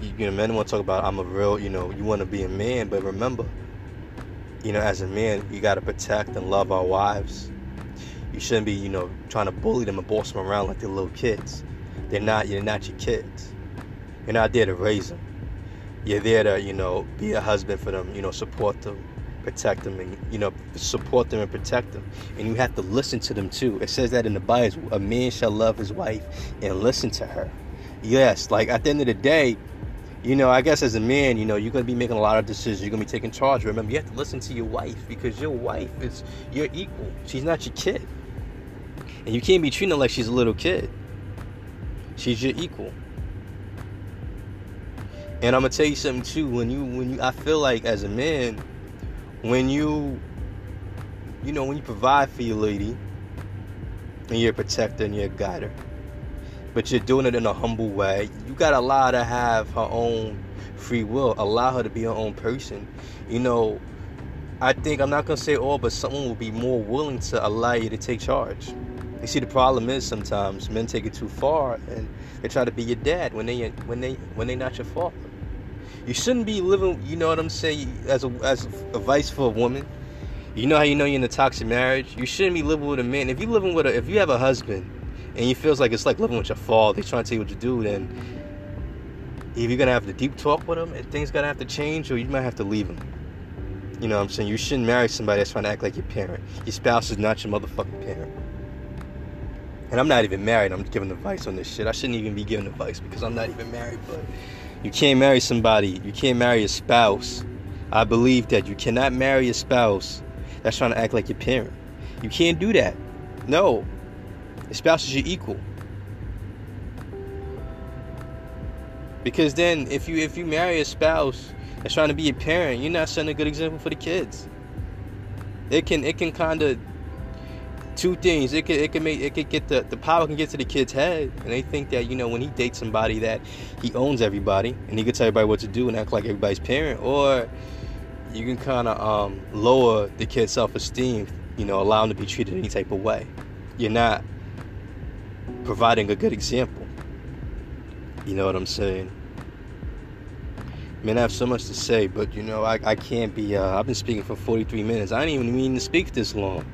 You, you know, men want to talk about, I'm a real, you know, you want to be a man, but remember, you know, as a man, you got to protect and love our wives. You shouldn't be, you know, trying to bully them and boss them around like they're little kids. They're not. You're not your kids. You're not there to raise them. You're there to, you know, be a husband for them. You know, support them, protect them, and you know, support them and protect them. And you have to listen to them too. It says that in the Bible: a man shall love his wife and listen to her. Yes, like at the end of the day, you know, I guess as a man, you know, you're going to be making a lot of decisions. You're going to be taking charge. Remember, you have to listen to your wife because your wife is your equal. She's not your kid. And you can't be treating her like she's a little kid. She's your equal. And I'm gonna tell you something too. When you, when you, I feel like as a man, when you, you know, when you provide for your lady, and you're a protector and you're a guider, but you're doing it in a humble way. You gotta allow her to have her own free will. Allow her to be her own person. You know, I think I'm not gonna say all, but someone will be more willing to allow you to take charge. You see, the problem is sometimes men take it too far and they try to be your dad when they when they when they not your father. You shouldn't be living. You know what I'm saying? As a as advice for a woman. You know how you know you're in a toxic marriage. You shouldn't be living with a man. If you living with a, if you have a husband and you feels like it's like living with your father, they trying to tell you what to do, then if you're gonna have to deep talk with and things gonna have to change, or you might have to leave them. You know what I'm saying? You shouldn't marry somebody that's trying to act like your parent. Your spouse is not your motherfucking parent. And I'm not even married. I'm giving advice on this shit. I shouldn't even be giving advice because I'm not even married. But you can't marry somebody. You can't marry a spouse. I believe that you cannot marry a spouse that's trying to act like your parent. You can't do that. No, your spouse is your equal. Because then if you if you marry a spouse that's trying to be a parent, you're not setting a good example for the kids. It can it can kinda two things. It could it can make it could get the the power can get to the kid's head, and they think that you know when he dates somebody that he owns everybody and he can tell everybody what to do and act like everybody's parent, or you can kind of um, lower the kid's self-esteem. You know, allow him to be treated any type of way. You're not providing a good example. You know what I'm saying? Man, I have so much to say, but you know, I, I can't be. Uh, I've been speaking for 43 minutes. I didn't even mean to speak this long.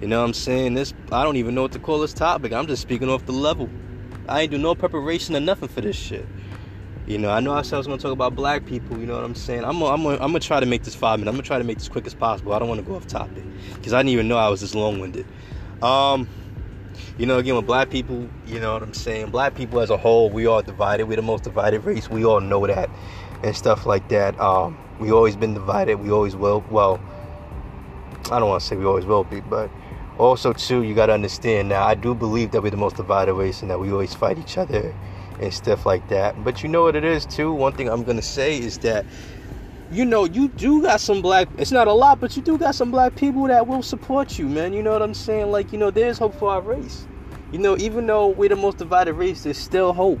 You know what I'm saying? This I don't even know what to call this topic. I'm just speaking off the level. I ain't do no preparation or nothing for this shit. You know, I know I said I was gonna talk about black people. You know what I'm saying? I'm gonna, I'm gonna, I'm gonna try to make this five minutes. I'm gonna try to make this quick as possible. I don't want to go off topic because I didn't even know I was this long-winded. Um, you know, again, with black people, you know what I'm saying? Black people as a whole, we are divided. We're the most divided race. We all know that and stuff like that. Um, we always been divided. We always will. Well, I don't want to say we always will be, but also too, you got to understand now. I do believe that we're the most divided race and that we always fight each other and stuff like that. But you know what it is too. One thing I'm gonna say is that you know, you do got some black. It's not a lot, but you do got some black people that will support you, man. You know what I'm saying? Like, you know, there's hope for our race. You know, even though we're the most divided race, there's still hope.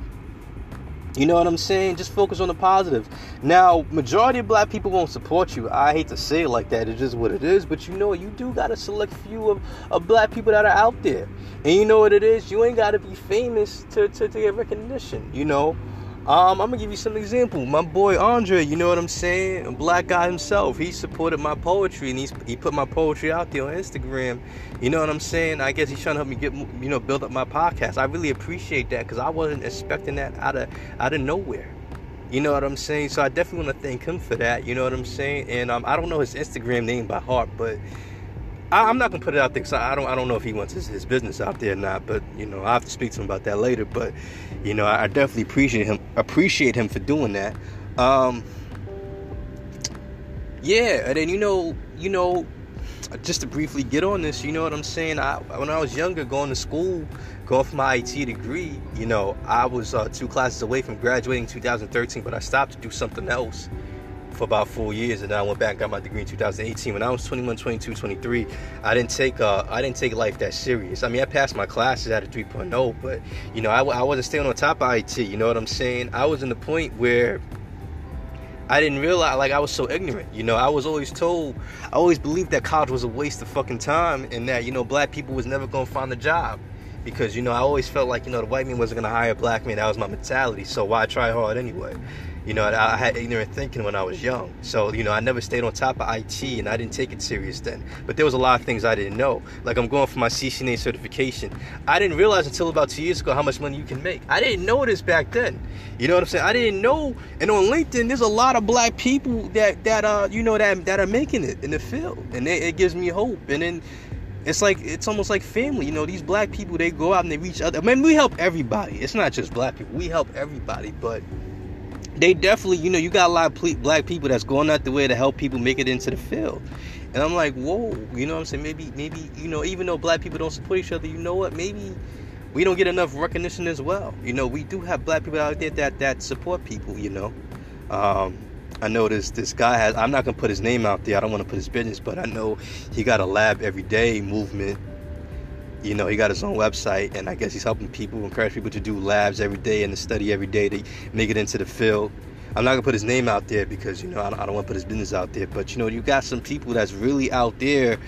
You know what I'm saying? Just focus on the positive. Now, majority of black people won't support you. I hate to say it like that. It's just what it is. But you know, you do got a select few of, of black people that are out there. And you know what it is? You ain't got to be famous to, to, to get recognition. You know? Um, I'm gonna give you some example. My boy Andre, you know what I'm saying? A black guy himself. He supported my poetry and he's he put my poetry out there on Instagram. You know what I'm saying? I guess he's trying to help me get you know build up my podcast. I really appreciate that because I wasn't expecting that out of out of nowhere. You know what I'm saying? So I definitely want to thank him for that. You know what I'm saying? And um, I don't know his Instagram name by heart, but I, am not gonna put it out there because I don't I don't know if he wants his, his, business out there or not. But you know I have to speak to him about that later. But you know I, I definitely appreciate him appreciate him for doing that. Um, yeah, and then you know you know just to briefly get on this, you know what I'm saying? I when I was younger, going to school, going for my IT degree, you know I was uh, two classes away from graduating in 2013, but I stopped to do something else for about four years, and then I went back got my degree in 2018. When I was 21, 22, 23, I didn't take uh, I didn't take life that serious. I mean, I passed my classes at a 3.0, but you know, I, I wasn't staying on top of IT. You know what I'm saying? I was in the point where I didn't realize, like, I was so ignorant. You know, I was always told, I always believed that college was a waste of fucking time, and that you know, black people was never gonna find a job because you know I always felt like you know the white man wasn't gonna hire black man. That was my mentality. So why try hard anyway? You know, I, had ignorant thinking when I was young. So, you know, I never stayed on top of IT and I didn't take it serious then. But there was a lot of things I didn't know. Like I'm going for my CCNA certification. I didn't realize until about two years ago how much money you can make. I didn't know this back then. You know what I'm saying? I didn't know. And on LinkedIn, there's a lot of black people that, that uh, you know, that, that are making it in the field. And they, it gives me hope. And then it's like it's almost like family you know these black people they go out and they reach other I mean we help everybody it's not just black people we help everybody but they definitely, you know, you got a lot of black people that's going out the way to help people make it into the field. And I'm like, whoa, you know what I'm saying? Maybe, maybe, you know, even though black people don't support each other, you know what? Maybe we don't get enough recognition as well. You know, we do have black people out there that that support people. You know, um, I know this this guy has. I'm not gonna put his name out there. I don't want to put his business, but I know he got a lab every day movement you know, he got his own website, and I guess he's helping people, encourage people to do labs every day and to study every day to make it into the field. I'm not gonna put his name out there because you know I don't, don't want to put his business out there. But you know, you got some people that's really out there.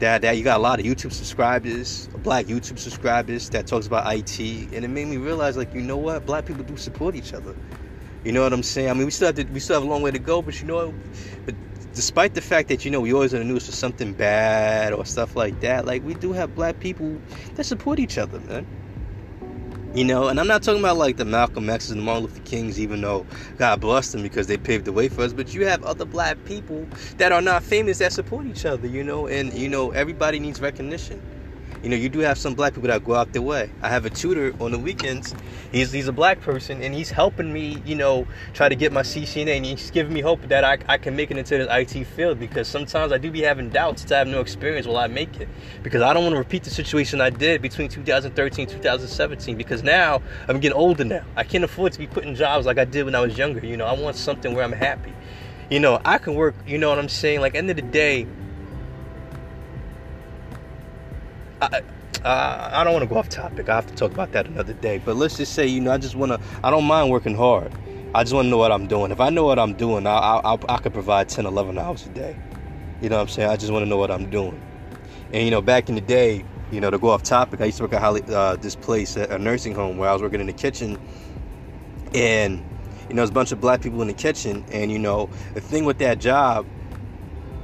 That, that you got a lot of YouTube subscribers, black YouTube subscribers that talks about IT, and it made me realize, like, you know what, black people do support each other. You know what I'm saying? I mean, we still have to, we still have a long way to go, but you know, but despite the fact that you know we always in the news for something bad or stuff like that, like we do have black people that support each other, man. You know, and I'm not talking about like the Malcolm X's and the Martin Luther Kings, even though God bless them because they paved the way for us. But you have other black people that are not famous that support each other, you know, and you know everybody needs recognition you know, you do have some black people that go out their way. I have a tutor on the weekends. He's he's a black person and he's helping me, you know, try to get my CCNA and he's giving me hope that I, I can make it into the IT field because sometimes I do be having doubts to have no experience will I make it. Because I don't want to repeat the situation I did between 2013 and 2017 because now I'm getting older now. I can't afford to be putting jobs like I did when I was younger. You know, I want something where I'm happy. You know, I can work, you know what I'm saying? Like end of the day, I, I don't want to go off topic. I have to talk about that another day. But let's just say, you know, I just want to. I don't mind working hard. I just want to know what I'm doing. If I know what I'm doing, I, I, I, I could provide 10, 11 hours a day. You know what I'm saying? I just want to know what I'm doing. And you know, back in the day, you know, to go off topic, I used to work at Holly, uh, this place, a nursing home, where I was working in the kitchen, and you know, there's a bunch of black people in the kitchen, and you know, the thing with that job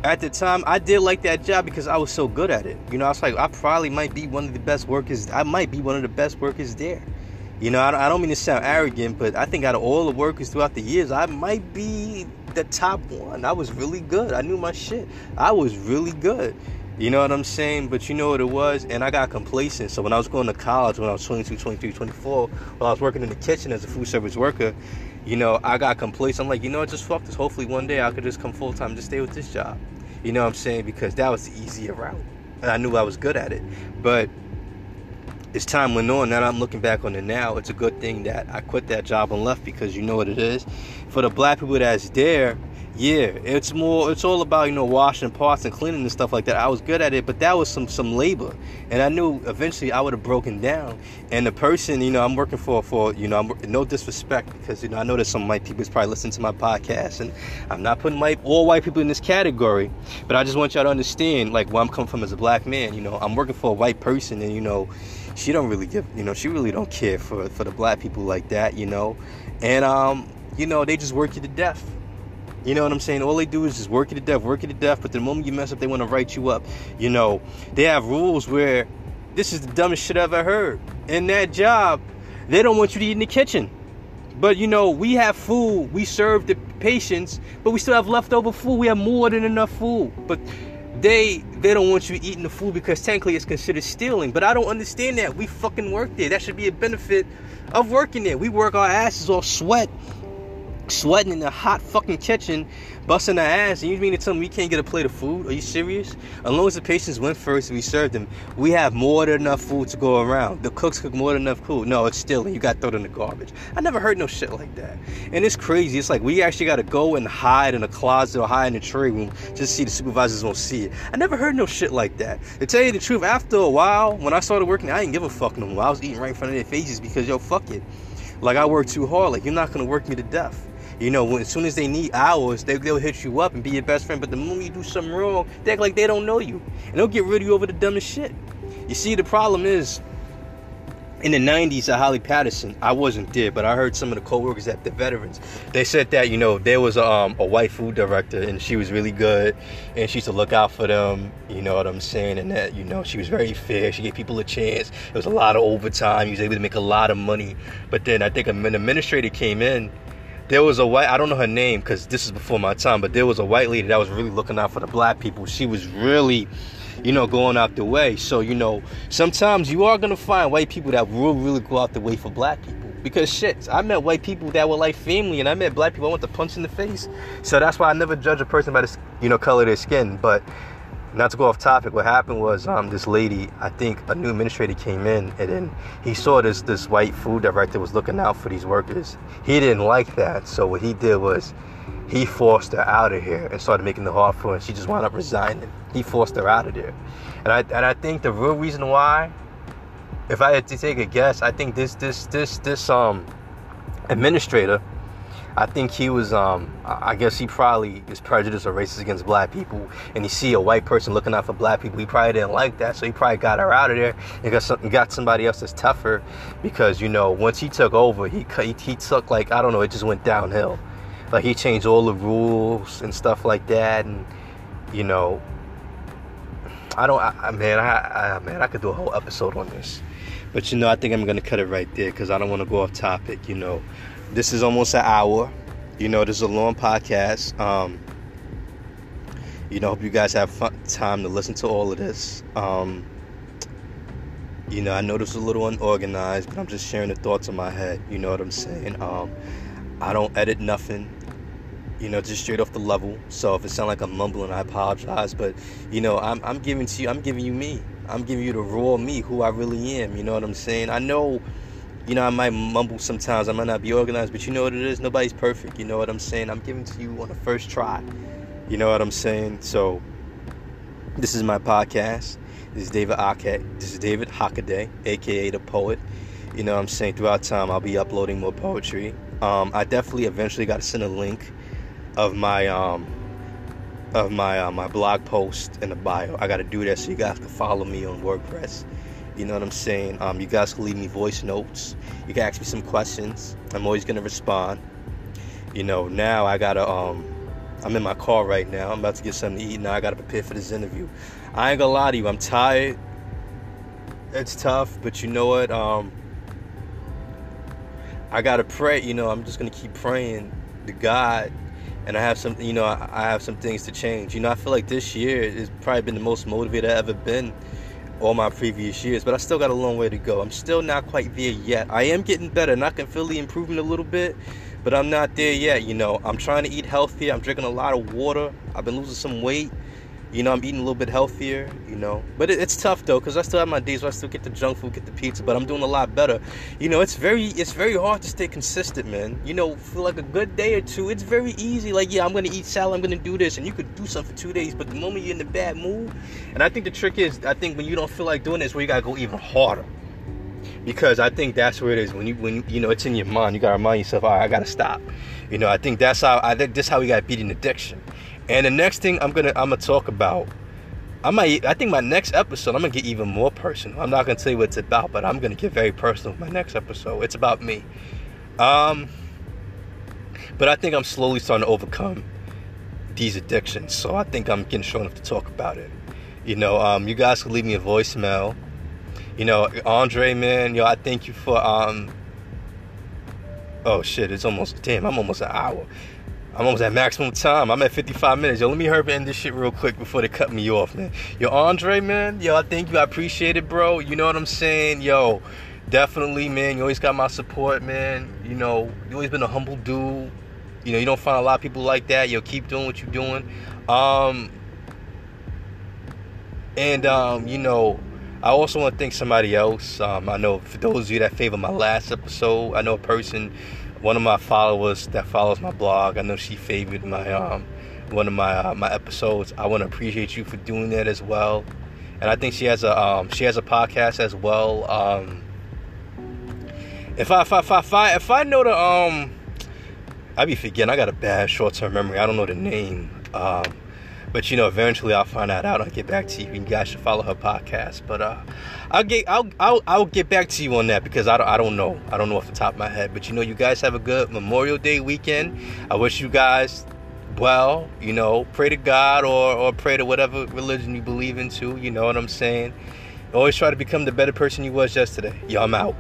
at the time I did like that job because I was so good at it. You know, I was like, I probably might be one of the best workers. I might be one of the best workers there. You know, I don't mean to sound arrogant, but I think out of all the workers throughout the years, I might be the top one. I was really good. I knew my shit. I was really good. You know what I'm saying? But you know what it was? And I got complacent. So when I was going to college, when I was 22, 23, 24, while I was working in the kitchen as a food service worker, you know, I got complacent. I'm like, you know what? Just fuck this. Hopefully one day I could just come full time, just stay with this job. You know what I'm saying? Because that was the easier route. And I knew I was good at it. But as time went on, now I'm looking back on it now, it's a good thing that I quit that job and left because you know what it is. For the black people that's there, yeah, it's more. It's all about you know washing pots and cleaning and stuff like that. I was good at it, but that was some some labor, and I knew eventually I would have broken down. And the person, you know, I'm working for for you know, I'm no disrespect because you know I know that some white people is probably listening to my podcast, and I'm not putting white all white people in this category, but I just want y'all to understand like where I'm coming from as a black man. You know, I'm working for a white person, and you know, she don't really give, you know, she really don't care for for the black people like that, you know, and um, you know, they just work you to death you know what I'm saying? All they do is just work you to death, work you to death. But the moment you mess up, they want to write you up. You know, they have rules where this is the dumbest shit I've ever heard. In that job, they don't want you to eat in the kitchen. But you know, we have food, we serve the patients, but we still have leftover food. We have more than enough food. But they they don't want you eating the food because technically it's considered stealing. But I don't understand that. We fucking work there. That should be a benefit of working there. We work our asses off sweat sweating in the hot fucking kitchen, busting our ass, and you mean to tell me we can't get a plate of food? Are you serious? As long as the patients went first and we served them, we have more than enough food to go around. The cooks cook more than enough food. No, it's still, and you got thrown in the garbage. I never heard no shit like that. And it's crazy. It's like we actually got to go and hide in a closet or hide in a tray room just to see the supervisors won't see it. I never heard no shit like that. To tell you the truth, after a while, when I started working, I didn't give a fuck no more. I was eating right in front of their faces because, yo, fuck it. Like I work too hard. Like you're not gonna work me to death. You know, when, as soon as they need hours, they, they'll hit you up and be your best friend. But the moment you do something wrong, they act like they don't know you. And they'll get rid of you over the dumbest shit. You see, the problem is, in the 90s at Holly Patterson, I wasn't there, but I heard some of the co-workers at the veterans. They said that, you know, there was um, a white food director and she was really good and she used to look out for them, you know what I'm saying? And that, you know, she was very fair. She gave people a chance. There was a lot of overtime. He was able to make a lot of money. But then I think an administrator came in there was a white i don't know her name because this is before my time but there was a white lady that was really looking out for the black people. She was really you know going out the way. So you know sometimes you are gonna find white people that will really go out the way for black people. Because shit i met white people that were like family and i met black people i want to punch in the face. So that's why i never judge a person by the you know color of their skin. But not to go off topic, what happened was um, this lady, I think a new administrator came in and then he saw this this white food director was looking out for these workers. He didn't like that, so what he did was he forced her out of here and started making the hard for her. And she just wound up resigning. He forced her out of there, and I and I think the real reason why, if I had to take a guess, I think this this this this um administrator I think he was, um, I guess he probably is prejudiced or racist against black people. And you see a white person looking out for black people, he probably didn't like that. So he probably got her out of there and got, some, got somebody else that's tougher. Because, you know, once he took over, he, he, he took, like, I don't know, it just went downhill. Like, he changed all the rules and stuff like that. And, you know, I don't, I, I man, I, I, man, I could do a whole episode on this. But, you know, I think I'm going to cut it right there because I don't want to go off topic, you know this is almost an hour. You know, this is a long podcast. Um, you know, hope you guys have fun, time to listen to all of this. Um, you know, I know this is a little unorganized, but I'm just sharing the thoughts in my head. You know what I'm saying? Um, I don't edit nothing. You know, just straight off the level. So if it sounds like I'm mumbling, I apologize. But you know, I'm I'm giving to you. I'm giving you me. I'm giving you the raw me, who I really am. You know what I'm saying? I know you know, I might mumble sometimes. I might not be organized, but you know what it is? Nobody's perfect. You know what I'm saying? I'm giving to you on the first try. You know what I'm saying? So, this is my podcast. This is David Ake. This is David Hockaday, aka the poet. You know what I'm saying? Throughout time, I'll be uploading more poetry. Um, I definitely eventually got to send a link of my um, of my uh, my blog post in the bio. I got to do that so you guys can follow me on WordPress. You know what I'm saying? Um, you guys can leave me voice notes. You can ask me some questions. I'm always gonna respond. You know, now I gotta um I'm in my car right now. I'm about to get something to eat. Now I gotta prepare for this interview. I ain't gonna lie to you, I'm tired. It's tough, but you know what? Um I gotta pray, you know, I'm just gonna keep praying to God and I have some, you know, I have some things to change. You know, I feel like this year has probably been the most motivated I've ever been all my previous years, but I still got a long way to go. I'm still not quite there yet. I am getting better and I can feel the improvement a little bit, but I'm not there yet. You know, I'm trying to eat healthier. I'm drinking a lot of water. I've been losing some weight. You know, I'm eating a little bit healthier, you know. But it, it's tough though, because I still have my days where I still get the junk food, get the pizza, but I'm doing a lot better. You know, it's very it's very hard to stay consistent, man. You know, for like a good day or two, it's very easy. Like, yeah, I'm gonna eat salad, I'm gonna do this, and you could do something for two days, but the moment you're in a bad mood, and I think the trick is I think when you don't feel like doing this, where you gotta go even harder. Because I think that's where it is. When you when you know it's in your mind, you gotta remind yourself, all right, I gotta stop. You know, I think that's how I think this how we gotta beat an addiction. And the next thing I'm gonna I'm gonna talk about I might. I think my next episode, I'm gonna get even more personal. I'm not gonna tell you what it's about, but I'm gonna get very personal. With my next episode, it's about me. Um, but I think I'm slowly starting to overcome these addictions. So I think I'm getting strong enough to talk about it. You know, um, you guys can leave me a voicemail. You know, Andre, man, yo, I thank you for um. Oh shit! It's almost damn. I'm almost an hour. I'm almost at maximum time. I'm at 55 minutes. Yo, let me hurry up end this shit real quick before they cut me off, man. Yo, Andre, man. Yo, I thank you. I appreciate it, bro. You know what I'm saying? Yo, definitely, man. You always got my support, man. You know, you always been a humble dude. You know, you don't find a lot of people like that. Yo, keep doing what you're doing. Um, and um, you know, I also want to thank somebody else. Um, I know for those of you that favor my last episode, I know a person one of my followers that follows my blog. I know she favored my um one of my uh, my episodes. I want to appreciate you for doing that as well. And I think she has a um, she has a podcast as well. Um, if I if I, if I if I if I know the um I be forgetting. I got a bad short term memory. I don't know the name. Um, but you know, eventually I'll find that out. I'll get back to you. You guys should follow her podcast. But uh, I'll get I'll, I'll I'll get back to you on that because I don't I don't know. I don't know off the top of my head. But you know, you guys have a good Memorial Day weekend. I wish you guys well. You know, pray to God or or pray to whatever religion you believe into. You know what I'm saying? Always try to become the better person you was yesterday. Yo, I'm out.